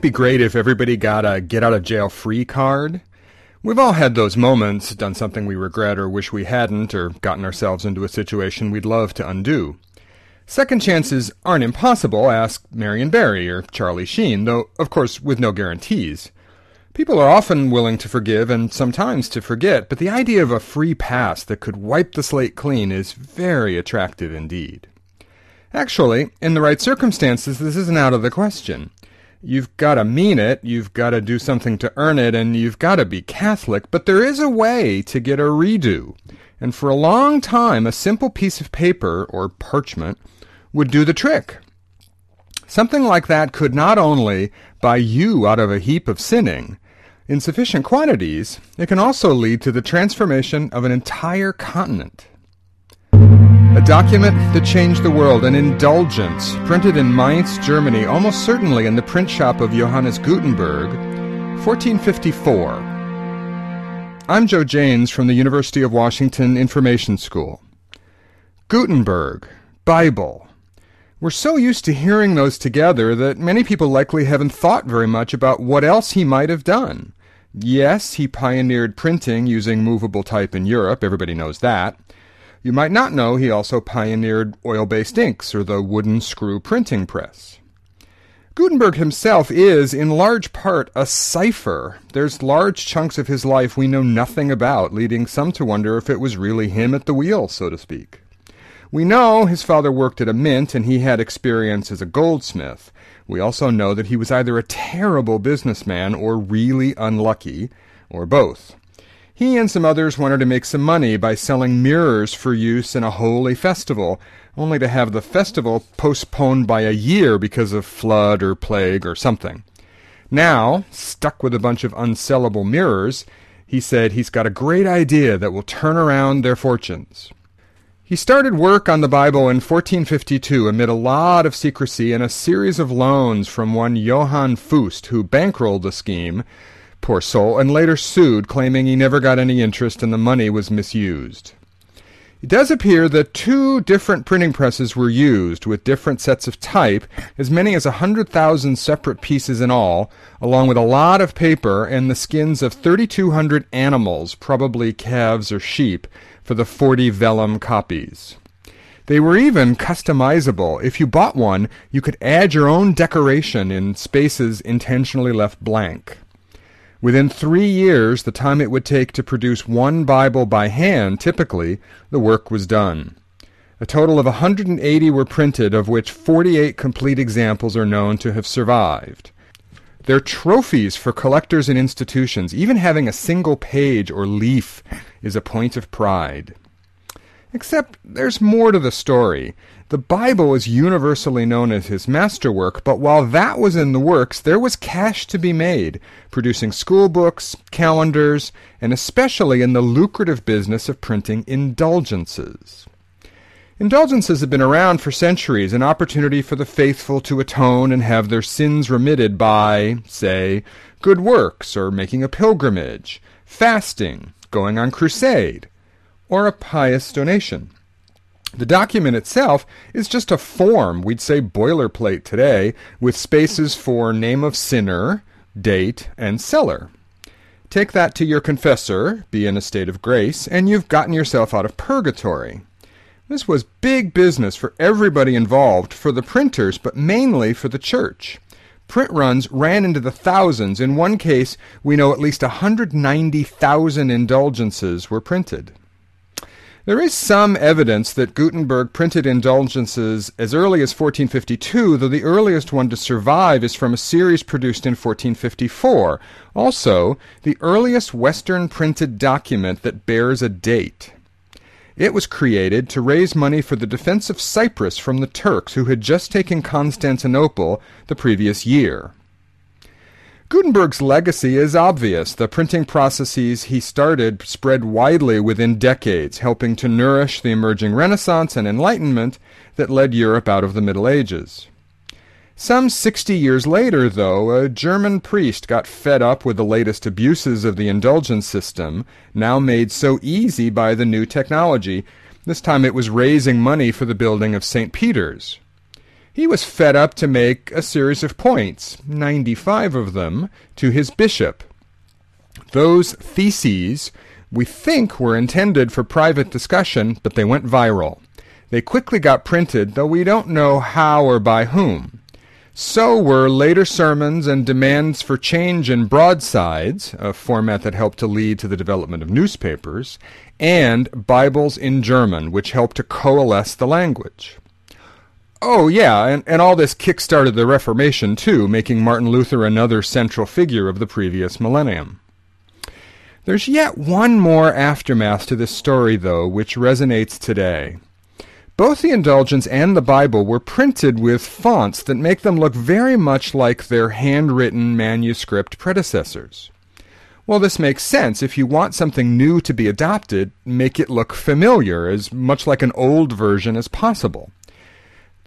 it be great if everybody got a get out of jail free card? We've all had those moments, done something we regret or wish we hadn't, or gotten ourselves into a situation we'd love to undo. Second chances aren't impossible, ask Marion Barry or Charlie Sheen, though, of course, with no guarantees. People are often willing to forgive and sometimes to forget, but the idea of a free pass that could wipe the slate clean is very attractive indeed. Actually, in the right circumstances, this isn't out of the question. You've got to mean it, you've got to do something to earn it, and you've got to be Catholic, but there is a way to get a redo. And for a long time, a simple piece of paper or parchment would do the trick. Something like that could not only buy you out of a heap of sinning, in sufficient quantities, it can also lead to the transformation of an entire continent. A document that changed the world, an indulgence, printed in Mainz, Germany, almost certainly in the print shop of Johannes Gutenberg, 1454. I'm Joe Janes from the University of Washington Information School. Gutenberg, Bible. We're so used to hearing those together that many people likely haven't thought very much about what else he might have done. Yes, he pioneered printing using movable type in Europe, everybody knows that. You might not know he also pioneered oil-based inks or the wooden screw printing press. Gutenberg himself is, in large part, a cipher. There's large chunks of his life we know nothing about, leading some to wonder if it was really him at the wheel, so to speak. We know his father worked at a mint and he had experience as a goldsmith. We also know that he was either a terrible businessman or really unlucky, or both. He and some others wanted to make some money by selling mirrors for use in a holy festival, only to have the festival postponed by a year because of flood or plague or something. Now, stuck with a bunch of unsellable mirrors, he said he's got a great idea that will turn around their fortunes. He started work on the Bible in 1452 amid a lot of secrecy and a series of loans from one Johann Fust, who bankrolled the scheme, poor soul, and later sued, claiming he never got any interest and the money was misused. It does appear that two different printing presses were used, with different sets of type, as many as a hundred thousand separate pieces in all, along with a lot of paper and the skins of 3,200 animals, probably calves or sheep, for the 40 vellum copies. They were even customizable. If you bought one, you could add your own decoration in spaces intentionally left blank. Within three years, the time it would take to produce one Bible by hand, typically, the work was done. A total of 180 were printed, of which 48 complete examples are known to have survived. They're trophies for collectors and institutions. Even having a single page or leaf is a point of pride. Except there's more to the story. The Bible is universally known as his masterwork, but while that was in the works, there was cash to be made, producing school books, calendars, and especially in the lucrative business of printing indulgences. Indulgences have been around for centuries, an opportunity for the faithful to atone and have their sins remitted by, say, good works, or making a pilgrimage, fasting, going on crusade, or a pious donation. The document itself is just a form, we'd say boilerplate today, with spaces for name of sinner, date, and seller. Take that to your confessor, be in a state of grace, and you've gotten yourself out of purgatory. This was big business for everybody involved, for the printers, but mainly for the church. Print runs ran into the thousands. In one case, we know at least 190,000 indulgences were printed. There is some evidence that Gutenberg printed indulgences as early as 1452, though the earliest one to survive is from a series produced in 1454. Also, the earliest Western printed document that bears a date. It was created to raise money for the defense of Cyprus from the Turks who had just taken Constantinople the previous year. Gutenberg's legacy is obvious. The printing processes he started spread widely within decades, helping to nourish the emerging Renaissance and Enlightenment that led Europe out of the Middle Ages. Some sixty years later, though, a German priest got fed up with the latest abuses of the indulgence system, now made so easy by the new technology. This time it was raising money for the building of St. Peter's. He was fed up to make a series of points, 95 of them, to his bishop. Those theses we think were intended for private discussion, but they went viral. They quickly got printed, though we don't know how or by whom. So were later sermons and demands for change in broadsides, a format that helped to lead to the development of newspapers, and Bibles in German, which helped to coalesce the language. Oh, yeah, and, and all this kick-started the Reformation, too, making Martin Luther another central figure of the previous millennium. There's yet one more aftermath to this story, though, which resonates today. Both the Indulgence and the Bible were printed with fonts that make them look very much like their handwritten manuscript predecessors. Well, this makes sense. If you want something new to be adopted, make it look familiar, as much like an old version as possible.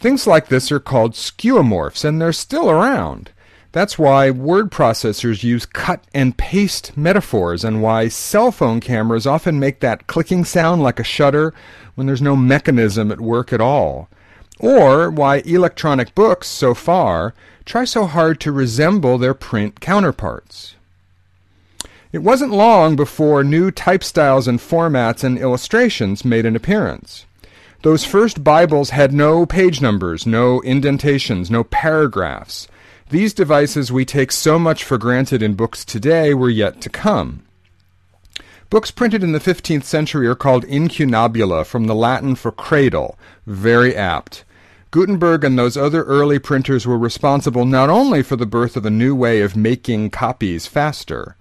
Things like this are called skeuomorphs, and they're still around. That's why word processors use cut and paste metaphors and why cell phone cameras often make that clicking sound like a shutter when there's no mechanism at work at all. Or why electronic books, so far, try so hard to resemble their print counterparts. It wasn't long before new type styles and formats and illustrations made an appearance. Those first Bibles had no page numbers, no indentations, no paragraphs. These devices we take so much for granted in books today were yet to come. Books printed in the 15th century are called incunabula, from the Latin for cradle. Very apt. Gutenberg and those other early printers were responsible not only for the birth of a new way of making copies faster,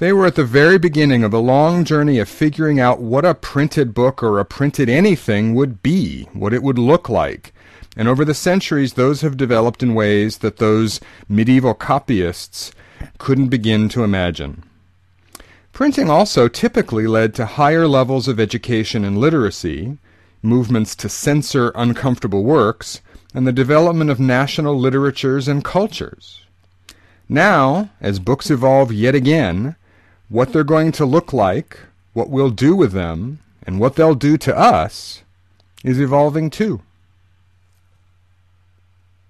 they were at the very beginning of a long journey of figuring out what a printed book or a printed anything would be, what it would look like. And over the centuries, those have developed in ways that those medieval copyists couldn't begin to imagine. Printing also typically led to higher levels of education and literacy, movements to censor uncomfortable works, and the development of national literatures and cultures. Now, as books evolve yet again, what they're going to look like, what we'll do with them, and what they'll do to us is evolving too.